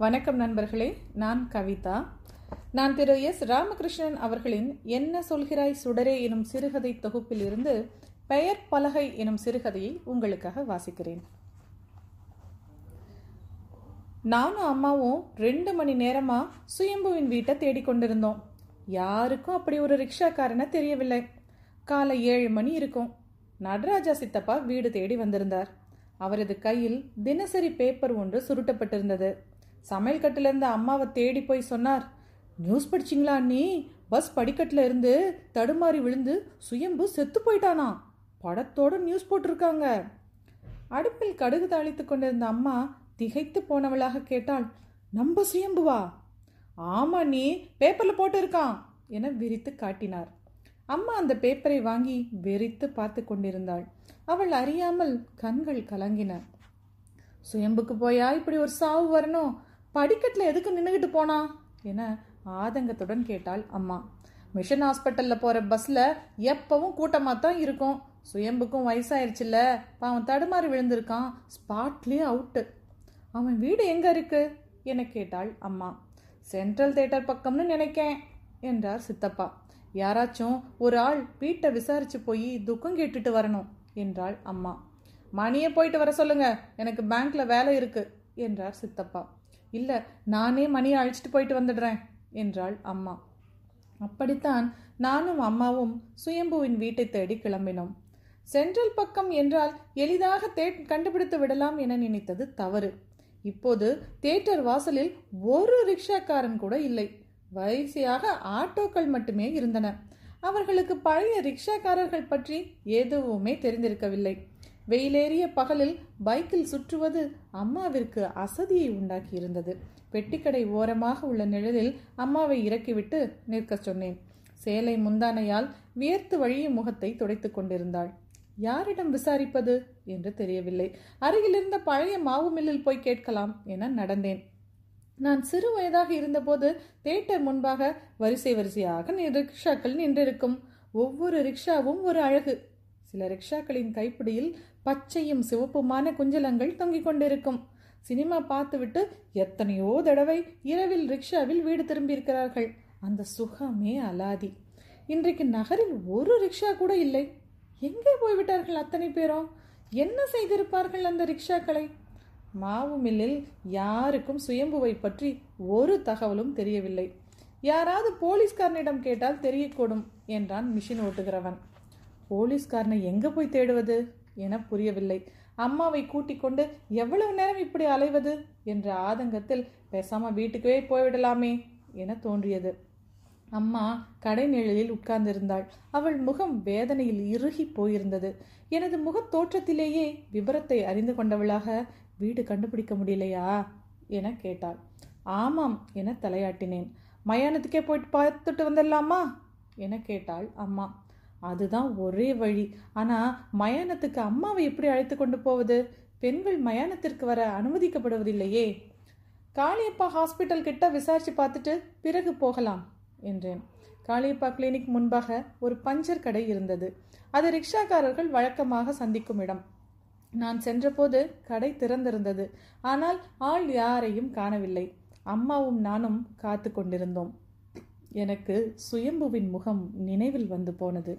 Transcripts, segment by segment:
வணக்கம் நண்பர்களே நான் கவிதா. நான் திரு எஸ். ராமகிருஷ்ணன் அவர்களின் என்ன சொல்கிறாய் சுடரே எனும் சிறுகதை தொகுப்பில் இருந்து பெயர் பலகை எனும் சிறுகதையை உங்களுக்காக வாசிக்கிறேன். நானும் அம்மாவும் ரெண்டு மணி நேரமா சுயம்புவின் வீட்டை தேடிக்கொண்டிருந்தோம் யாருக்கும் அப்படி ஒரு ரிக்ஷாக்காரனை தெரியவில்லை. காலை ஏழு மணி இருக்கும். நடராஜா சித்தப்பா வீடு தேடி வந்திருந்தார். அவரது கையில் தினசரி பேப்பர் ஒன்று சுருட்டப்பட்டிருந்தது. சமையல் கட்டுல இருந்த அம்மாவை தேடி போய் சொன்னார். நியூஸ் படிச்சிங்களா அண்ணி? பஸ் படிக்கட்டில் இருந்து தடுமாறி விழுந்து சுயம்பு செத்து போயிட்டானா? படத்தோட நியூஸ் போட்டிருக்காங்க. அடுப்பில் கடுகு தாளித்து கொண்டிருந்த அம்மா திகைத்து போனவளாக கேட்டாள். நம்ம சுயம்புவா? ஆமா நீ பேப்பரில் போட்டு இருக்கான் என விரித்து காட்டினார். அம்மா அந்த பேப்பரை வாங்கி வெறித்து பார்த்து கொண்டிருந்தாள். அவள் அறியாமல் கண்கள் கலங்கின. சுயம்புக்கு போயா? இப்படி ஒரு சாவு வரணும். படிக்கட்டில் எதுக்கு நின்றுக்கிட்டு போனா? என ஆதங்கத்துடன் கேட்டாள் அம்மா. மிஷன் ஹாஸ்பிட்டலில் போகிற பஸ்ஸில் எப்பவும் கூட்டமாக தான் இருக்கும். சுயம்புக்கும் வயசாயிருச்சுல்ல. அவன் தடுமாறி விழுந்திருக்கான். ஸ்பாட்லேயே அவுட்டு. அவன் வீடு எங்கே இருக்கு? என கேட்டாள் அம்மா. சென்ட்ரல் தேட்டர் பக்கம்னு நினைக்கேன் என்றார் சித்தப்பா. யாராச்சும் ஒரு ஆள் வீட்டை விசாரிச்சு போய் துக்கம் கேட்டுட்டு வரணும் என்றாள் அம்மா. மணியை போயிட்டு வர சொல்லுங்க. எனக்கு பேங்க்ல வேலை இருக்கு என்றார் சித்தப்பா. இல்லை நானே மணியை அழைச்சிட்டு போயிட்டு வந்துடுறேன் என்றாள் அம்மா. அப்படித்தான் நானும் அம்மாவும் சுயம்புவின் வீட்டை தேடி கிளம்பினோம். சென்ட்ரல் பக்கம் என்றால் எளிதாக தே கண்டுபிடித்து விடலாம் என நினைத்தது தவறு. இப்போது தேட்டர் வாசலில் ஒரு ரிக்ஷாக்காரன் கூட இல்லை. வரிசையாக ஆட்டோக்கள் மட்டுமே இருந்தன. அவர்களுக்கு பழைய ரிக்ஷாக்காரர்கள் பற்றி எதுவுமே தெரிந்திருக்கவில்லை. வெயிலேறிய பகலில் பைக்கில் சுற்றுவது அம்மாவிற்கு அசதியை உண்டாக்கி இருந்தது பெட்டிக்கடை ஓரமாக உள்ள நிழலில் அம்மாவை இறக்கிவிட்டு நிற்க சொன்னேன். சேலை முந்தானையால் வியர்த்து வழியும் முகத்தை துடைத்துக் கொண்டிருந்தாள். யாரிடம் விசாரிப்பது என்று தெரியவில்லை. அருகிலிருந்த பழைய மாவு மில்லில் போய் கேட்கலாம் என நடந்தேன். நான் சிறு வயதாக இருந்தபோது தேட்டர் முன்பாக வரிசை வரிசையாக ரிக்ஷாக்கள் நின்றிருக்கும். ஒவ்வொரு ரிக்ஷாவும் ஒரு அழகு. சில ரிக்ஷாக்களின் கைப்பிடியில் பச்சையும் சிவப்புமான குஞ்சலங்கள் தொங்கிக் கொண்டிருக்கும். சினிமா பார்த்துவிட்டு எத்தனையோ தடவை இரவில் ரிக்ஷாவில் வீடு திரும்பியிருக்கிறார்கள். அந்த சுகமே அலாதி. இன்றைக்கு நகரில் ஒரு ரிக்ஷா கூட இல்லை. எங்கே போய்விட்டார்கள் அத்தனை பேரும்? என்ன செய்திருப்பார்கள் அந்த ரிக்ஷாக்களை? மாவு மில்லில் யாருக்கும் சுயம்புவை பற்றி ஒரு தகவலும் தெரியவில்லை. யாராவது போலீஸ்காரனிடம் கேட்டால் தெரியக்கூடும் என்றான் மிஷின் ஓட்டுகிறவன். போலீஸ்காரனை எங்கே போய் தேடுவது? என புரியவில்லை. அம்மாவை கூட்டிக் கொண்டு எவ்வளவு நேரம் இப்படி அலைவது? என்ற ஆதங்கத்தில் பேசாம வீட்டுக்கே போய்விடலாமே என தோன்றியது. அம்மா கடை நிழலில் உட்கார்ந்திருந்தாள். அவள் முகம் வேதனையில் இறுகி போயிருந்தது. எனது முகத் தோற்றத்திலேயே விபரத்தை அறிந்து கொண்டவளாக வீடு கண்டுபிடிக்க முடியலையா? என கேட்டாள். ஆமாம் என தலையாட்டினேன். மயானத்துக்கே போயிட்டு பார்த்துட்டு வந்துடலாமா என கேட்டாள் அம்மா. அதுதான் ஒரே வழி. ஆனா மயானத்துக்கு அம்மாவை எப்படி அழைத்து கொண்டு போவது? பெண்கள் மயானத்திற்கு வர அனுமதிக்கப்படுவதில்லையே. காளியப்பா ஹாஸ்பிட்டல் கிட்ட விசாரிச்சு பார்த்துட்டு பிறகு போகலாம் என்றேன். காளியப்பா கிளினிக் முன்பாக ஒரு பஞ்சர் கடை இருந்தது. அது ரிக்ஷாக்காரர்கள் வழக்கமாக சந்திக்கும் இடம். நான் சென்றபோது கடை திறந்திருந்தது. ஆனால் ஆள் யாரையும் காணவில்லை. அம்மாவும் நானும் காத்து கொண்டிருந்தோம். எனக்கு சுயம்புவின் முகம் நினைவில் வந்து போனது.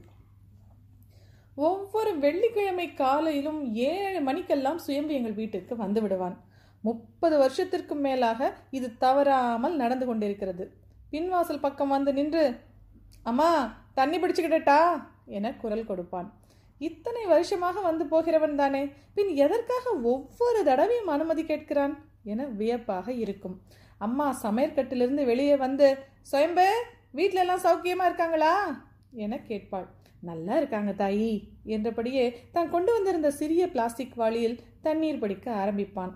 ஒவ்வொரு வெள்ளிக்கிழமை காலையிலும் ஏழு மணிக்கெல்லாம் சுயம்பு எங்கள் வீட்டுக்கு வந்து விடுவான் முப்பது வருஷத்திற்கும் மேலாக இது தவறாமல் நடந்து கொண்டிருக்கிறது. பின்வாசல் பக்கம் வந்து நின்று அம்மா தண்ணி பிடிச்சுக்கிட்டா என குரல் கொடுப்பான். இத்தனை வருஷமாக வந்து போகிறவன் தானே பின் எதற்காக ஒவ்வொரு தடவையும் அனுமதி கேட்கிறான்? என வியப்பாக இருக்கும். அம்மா சமையற்கட்டிலிருந்து வெளியே வந்து சுயம்பு வீட்டிலெல்லாம் சௌக்கியமாக இருக்காங்களா? என கேட்பாள். நல்லா இருக்காங்க தாயி என்றபடியே தான் கொண்டு வந்திருந்த சிறிய பிளாஸ்டிக் வாளியில் தண்ணீர் பிடிக்க ஆரம்பிப்பான்.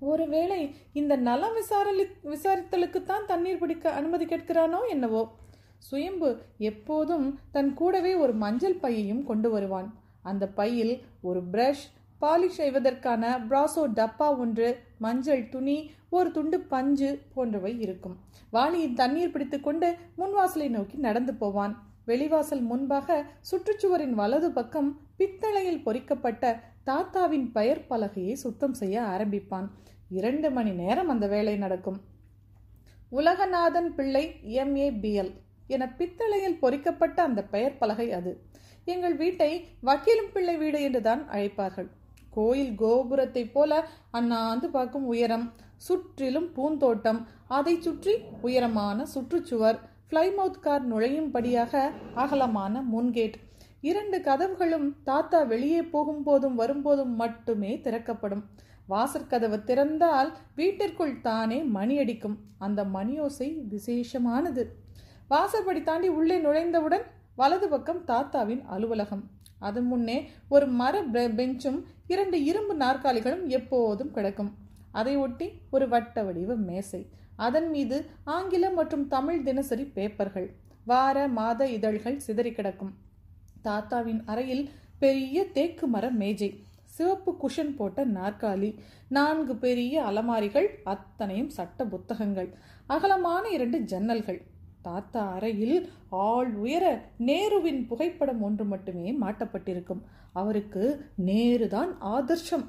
ஒருவேளை இந்த நலம் விசாரணி விசாரித்தலுக்குத்தான் தண்ணீர் பிடிக்க அனுமதி கேட்கிறானோ என்னவோ. சுயம்பு எப்போதும் தன் கூடவே ஒரு மஞ்சள் பையையும் கொண்டு வருவான். அந்த பையில் ஒரு பிரஷ் பாலிஷ் செய்வதற்கான பிராசோ டப்பா ஒன்று மஞ்சள் துணி ஒரு துண்டு பஞ்சு போன்றவை இருக்கும். வாளியின் தண்ணீர் பிடித்துக்கொண்டு முன்வாசலை நோக்கி நடந்து போவான். வெளிவாசல் முன்பாக சுற்றுச்சுவரின் வலது பக்கம் பித்தளையில் பொறிக்கப்பட்ட தாத்தாவின் பெயர் பலகையை சுத்தம் செய்ய ஆரம்பிப்பான். இரண்டு மணி நேரம் அந்த வேலை நடக்கும். உலகநாதன் பிள்ளை எம்ஏபிஎல் என பித்தளையில் பொறிக்கப்பட்ட அந்த பெயர் பலகை அது. எங்கள் வீட்டை வக்கீலும் பிள்ளை வீடு என்றுதான் அழைப்பார்கள். கோயில் கோபுரத்தைப் போல அண்ணாந்து பார்க்கும் உயரம் சுற்றிலும் பூந்தோட்டம் அதை சுற்றி உயரமான சுற்றுச்சுவர் ஃப்ளைமவுத் கார் நுழையும்படியாக அகலமான முன்கேட். இரண்டு கதவுகளும் தாத்தா வெளியே போகும்போதும் வரும்போதும் மட்டுமே திறக்கப்படும். வாசற்கதவு திறந்தால் வீட்டிற்குள் தானே மணி அடிக்கும். அந்த மணியோசை விசேஷமானது. வாசற்படி தாண்டி உள்ளே நுழைந்தவுடன் வலது பக்கம் தாத்தாவின் அலுவலகம். அது முன்னே ஒரு மர பெ- பெஞ்சும் இரண்டு இரும்பு நாற்காலிகளும் எப்போதும் கிடக்கும். அதை ஒட்டி ஒரு வட்ட வடிவ மேசை. அதன் மீது ஆங்கிலம் மற்றும் தமிழ் தினசரி பேப்பர்கள். வார மாத இதழ்கள் சிதறி கிடக்கும். தாத்தாவின் அறையில் பெரிய தேக்கு மர மேஜை சிவப்பு குஷன் போட்ட நாற்காலி நான்கு பெரிய அலமாரிகள் அத்தனையும் சட்ட புத்தகங்கள் அகலமான இரண்டு ஜன்னல்கள். தாத்தா அறையில் ஆள் உயர நேருவின் புகைப்படம் ஒன்று மட்டுமே மாட்டப்பட்டிருக்கும். அவருக்கு நேருதான் ஆதர்ஷம்.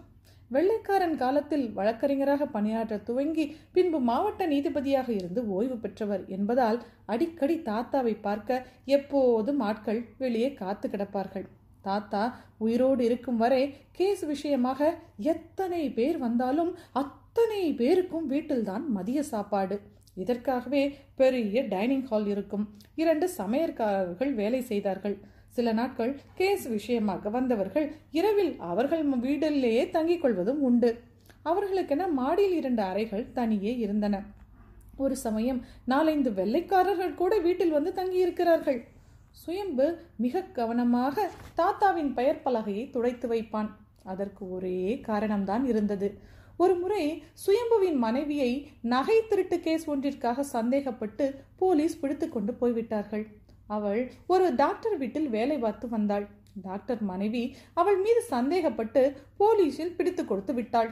வெள்ளைக்காரன் காலத்தில் வழக்கறிஞராக பணியாற்ற துவங்கி பின்பு மாவட்ட நீதிபதியாக இருந்து ஓய்வு பெற்றவர் என்பதால் அடிக்கடி தாத்தாவை பார்க்க எப்போதும் ஆட்கள் வெளியே காத்து கிடப்பார்கள். தாத்தா உயிரோடு இருக்கும் வரை கேஸ் விஷயமாக எத்தனை பேர் வந்தாலும் அத்தனை பேருக்கும் வீட்டில்தான் மதிய சாப்பாடு. இதற்காகவே பெரிய டைனிங் ஹால் இருக்கும். இரண்டு சமையற்காரர்கள் வேலை செய்தார்கள். சில நாட்கள் கேஸ் விஷயமாக வந்தவர்கள் இரவில் அவர்கள் வீட்டிலேயே தங்கிக் கொள்வதும் உண்டு. அவர்களுக்கென மாடியில் இரண்டு அறைகள் தனியே இருந்தன. ஒரு சமயம் நாலைந்து வெள்ளைக்காரர்கள் கூட வீட்டில் வந்து தங்கியிருக்கிறார்கள். சுயம்பு மிக கவனமாக தாத்தாவின் பெயர் பலகையை துடைத்து வைப்பான். அதற்கு ஒரே காரணம்தான் இருந்தது. ஒரு முறை சுயம்புவின் மனைவியை நகை திருட்டு கேஸ் ஒன்றிற்காக சந்தேகப்பட்டு போலீஸ் பிடித்து கொண்டு போய்விட்டார்கள். அவள் ஒரு டாக்டர் வீட்டில் வேலை பார்த்து வந்தாள். டாக்டர் மனைவி அவள் மீது சந்தேகப்பட்டு போலீஸில் பிடித்து கொடுத்து விட்டாள்.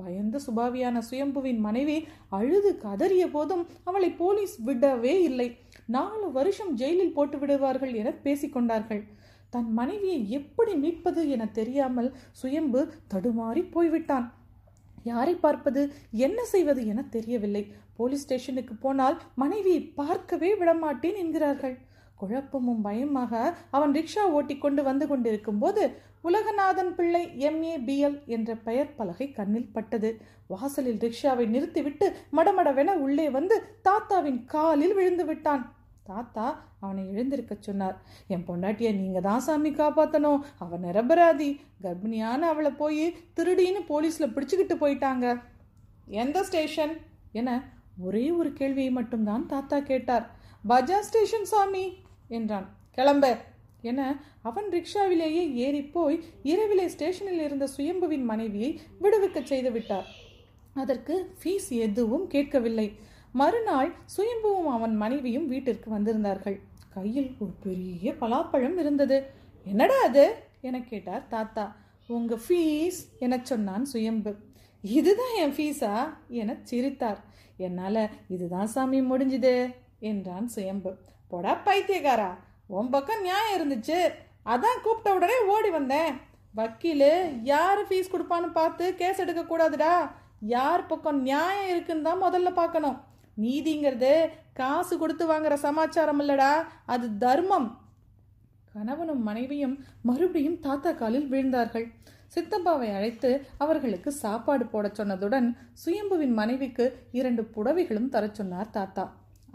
பயந்த சுபாவியான சுயம்புவின் மனைவி அழுது கதறிய போதும் அவளை போலீஸ் விடவே இல்லை. நாலு வருஷம் ஜெயிலில் போட்டு விடுவார்கள் என பேசிக்கொண்டார்கள் தன் மனைவியை எப்படி மீட்பது என தெரியாமல் சுயம்பு தடுமாறி போய்விட்டான். யாரை பார்ப்பது என்ன செய்வது என தெரியவில்லை. போலீஸ் ஸ்டேஷனுக்கு போனால் மனைவியை பார்க்கவே விடமாட்டேன் என்கிறார்கள். குழப்பமும் பயமாக அவன் ரிக்ஷா ஓட்டிக்கொண்டு வந்து கொண்டிருக்கும் போது உலகநாதன் பிள்ளை எம்ஏ பிஎல் என்ற பெயர் பலகை கண்ணில் பட்டது. வாசலில் ரிக்ஷாவை நிறுத்திவிட்டு மடமடவென உள்ளே வந்து தாத்தாவின் காலில் விழுந்து விட்டான். தாத்தா அவனை எழுந்திருக்கச் சொன்னார். என் பொண்டாட்டிய நீங்க தான் சாமி காப்பாற்றணும் அவன் நிரபராதி. கர்ப்பிணியான அவளை போய் திருடின்னு போலீஸ்ல பிடிச்சுக்கிட்டு போயிட்டாங்க. எந்த ஸ்டேஷன்? என ஒரே ஒரு கேள்வியை மட்டும்தான் தாத்தா கேட்டார். பஜாஜ் ஸ்டேஷன் சாமி. என்றான். கிளம்ப. என அவன் ரிக்ஷாவிலேயே ஏறிப்போய் போய் இரவிலே ஸ்டேஷனில் இருந்த சுயம்புவின் மனைவியை விடுவிக்கச் செய்து விட்டார். அதற்கு ஃபீஸ் எதுவும் கேட்கவில்லை. மறுநாள் சுயம்புவும் அவன் மனைவியும் வீட்டிற்கு வந்திருந்தார்கள். கையில் ஒரு பெரிய பலாப்பழம் இருந்தது. என்னடா அது? என கேட்டார் தாத்தா. உங்க ஃபீஸ் என சொன்னான் சுயம்பு. இதுதான் என் ஃபீஸா என சிரித்தார். என்னால இதுதான் சாமி முடிஞ்சுது. என்றான் சுயம்பு. போடா பைத்தியக்காரா உன் பக்கம் நியாயம் இருந்துச்சு. அதான் கூப்பிட்ட உடனே ஓடி வந்தேன். வக்கீலு யார் ஃபீஸ் கொடுப்பான்னு பார்த்து கேஸ் எடுக்க கூடாதுடா. யார் பக்கம் நியாயம் இருக்குன்னு தான் முதல்ல பார்க்கணும். நீதிங்கிறது காசு கொடுத்து வாங்குற சமாச்சாரம் இல்லடா அது தர்மம். கணவனும் மனைவியும் மறுபடியும் தாத்தா காலில் வீழ்ந்தார்கள். சித்தப்பாவை அழைத்து அவர்களுக்கு சாப்பாடு போடச் சொன்னதுடன் சுயம்புவின் மனைவிக்கு இரண்டு புடவைகளும் தரச் சொன்னார் தாத்தா.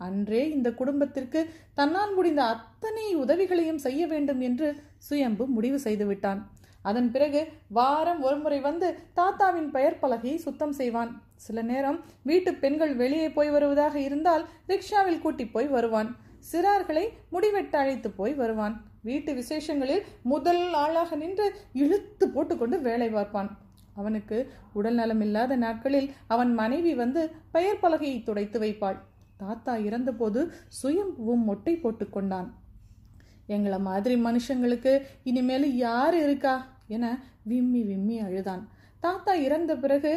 அன்றே இந்த குடும்பத்திற்கு தன்னால் முடிந்த அத்தனை உதவிகளையும் செய்ய வேண்டும் என்று சுயம்பு முடிவு செய்து விட்டான். அதன் பிறகு வாரம் ஒருமுறை வந்து தாத்தாவின் பெயர் பலகையை சுத்தம் செய்வான். சில நேரம் வீட்டு பெண்கள் வெளியே போய் வருவதாக இருந்தால் ரிக்ஷாவில் கூட்டி போய் வருவான். சிறார்களை முடிவெட்ட அழைத்து போய் வருவான். வீட்டு விசேஷங்களில் முதல் ஆளாக நின்று இழுத்து போட்டுக்கொண்டு வேலை பார்ப்பான். அவனுக்கு உடல் நலமில்லாத நாட்களில் அவன் மனைவி வந்து பெயர் பலகையை துடைத்து வைப்பாள். தாத்தா இறந்தபோது சுயம்புவும் மொட்டை போட்டு கொண்டான். எங்களை மாதிரி மனுஷங்களுக்கு இனிமேல் யார் இருக்கா? என விம்மி விம்மி அழுதான். தாத்தா இறந்த பிறகு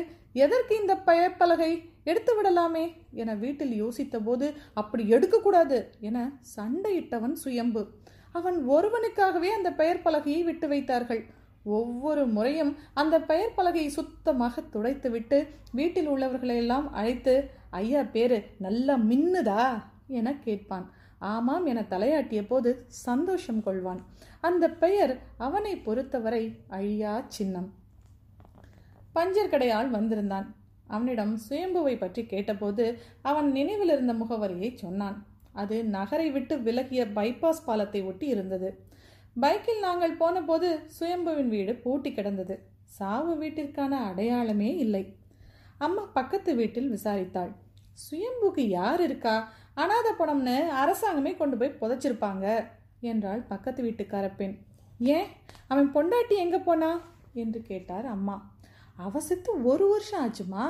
எதற்கு இந்த பெயர்ப்பலகை எடுத்து விடலாமே என வீட்டில் யோசித்த போது அப்படி எடுக்கக்கூடாது என சண்டையிட்டவன் சுயம்பு. அவன் ஒருவனுக்காகவே அந்த பெயர் பலகையை விட்டு வைத்தார்கள். ஒவ்வொரு முறையும் அந்த பெயர் பலகையை சுத்தமாக துடைத்துவிட்டு வீட்டில் உள்ளவர்களையெல்லாம் அழைத்து ஐயா பேரு நல்லா மின்னுதா? என கேட்பான். ஆமாம் என தலையாட்டிய போது சந்தோஷம் கொள்வான். அந்த பெயர் அவனை பொறுத்தவரை அழியா சின்னம். பஞ்சர் கடையால் வந்திருந்தான். அவனிடம் சுயம்புவை பற்றி கேட்டபோது அவன் நினைவில் இருந்த முகவரியை சொன்னான். அது நகரை விட்டு விலகிய பைபாஸ் பாலத்தை ஒட்டி இருந்தது. பைக்கில் நாங்கள் போனபோது சுயம்புவின் வீடு பூட்டி கிடந்தது. சாவு வீட்டிற்கான அடையாளமே இல்லை. அம்மா பக்கத்து வீட்டில் விசாரித்தாள். சுயம்புக்கு யார் இருக்கா? அனாத பணம்னு அரசாங்கமே கொண்டு போய் புதைச்சிருப்பாங்க என்றாள் பக்கத்து வீட்டுக்கார பெண். ஏன்? அவன் பொண்டாட்டி எங்க போனா? என்று கேட்டார் அம்மா. அவ செத்து ஒரு வருஷம் ஆச்சுமா?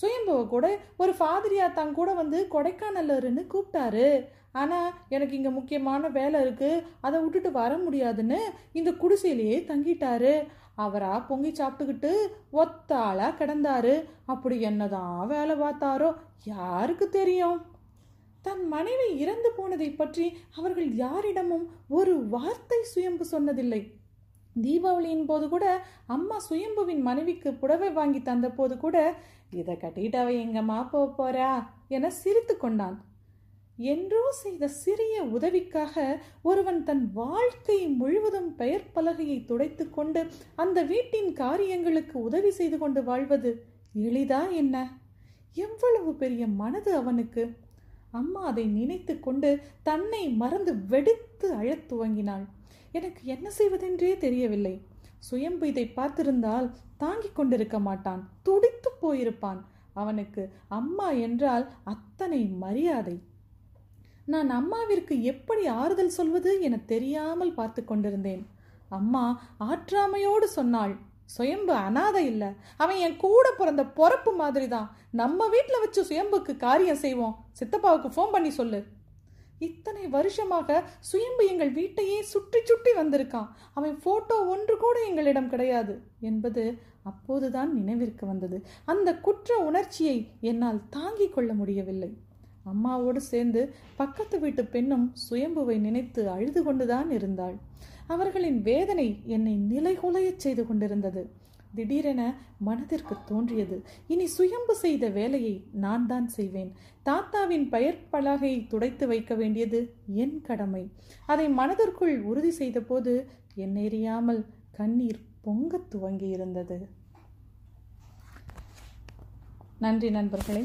சுயம்புவை கூட ஒரு ஃபாதிரியா தான் கூட வந்து கொடைக்கானல்லருன்னு கூப்பிட்டாரு. ஆனால் எனக்கு இங்கே முக்கியமான வேலை இருக்குது அதை விட்டுட்டு வர முடியாதுன்னு இந்த குடிசையிலேயே தங்கிட்டாரு. அவரா பொங்கி சாப்பிட்டுக்கிட்டு ஒத்தாளா கிடந்தாரு. அப்படி என்னதான் வேலை பார்த்தாரோ யாருக்கு தெரியும்? தன் மனைவி இறந்து போனதை பற்றி அவர்கள் யாரிடமும் ஒரு வார்த்தை சுயம்பு சொன்னதில்லை. தீபாவளியின் போது கூட அம்மா சுயம்புவின் மனைவிக்கு புடவை வாங்கி தந்த போது கூட இதை கட்டிட்டு அவ எங்கம்மா போக போறா? என சிரித்து கொண்டான். என்றோ செய்த சிறிய உதவிக்காக ஒருவன் தன் வாழ்க்கை முழுவதும் பெயர் பலகையை துடைத்து கொண்டு அந்த வீட்டின் காரியங்களுக்கு உதவி செய்து கொண்டு வாழ்வது எளிதா என்ன? எவ்வளவு பெரிய மனது அவனுக்கு. அம்மா அதை நினைத்து கொண்டு தன்னை மறந்து வெடித்து அழத் துவங்கினாள். எனக்கு என்ன செய்வதென்றே தெரியவில்லை. சுயம்பு இதை பார்த்திருந்தால் தாங்கிக் கொண்டிருக்க மாட்டான். துடித்து போயிருப்பான். அவனுக்கு அம்மா என்றால் அத்தனை மரியாதை. நான் அம்மாவிற்கு எப்படி ஆறுதல் சொல்வது என தெரியாமல் பார்த்து கொண்டிருந்தேன். அம்மா ஆற்றாமையோடு சொன்னாள் சுயம்பு அனாதை இல்லை. அவன் என் கூட பிறந்த பொறப்பு மாதிரி தான் நம்ம வீட்டில் வச்சு சுயம்புக்கு காரியம் செய்வோம். சித்தப்பாவுக்கு ஃபோன் பண்ணி சொல்லு. இத்தனை வருஷமாக சுயம்பு எங்கள் வீட்டையே சுற்றி சுற்றி வந்திருக்கான். அவன் போட்டோ ஒன்று கூட எங்களிடம் கிடையாது என்பது அப்போதுதான் நினைவிற்கு வந்தது. அந்த குற்ற உணர்ச்சியை என்னால் தாங்கிக் கொள்ள முடியவில்லை. அம்மாவோடு சேர்ந்து பக்கத்து வீட்டு பெண்ணும் சுயம்புவை நினைத்து அழுது கொண்டுதான் இருந்தாள். அவர்களின் வேதனை என்னை நிலைகுலையச் செய்து கொண்டிருந்தது. திடீரென மனதிற்கு தோன்றியது இனி சுயம்பு செய்த வேலையை நான் தான் செய்வேன். தாத்தாவின் பெயர் பலகையை துடைத்து வைக்க வேண்டியது என் கடமை. அதை மனதிற்குள் உறுதி செய்தபோது என்னெறியாமல் கண்ணீர் பொங்க துவங்கியிருந்தது. நன்றி நண்பர்களே.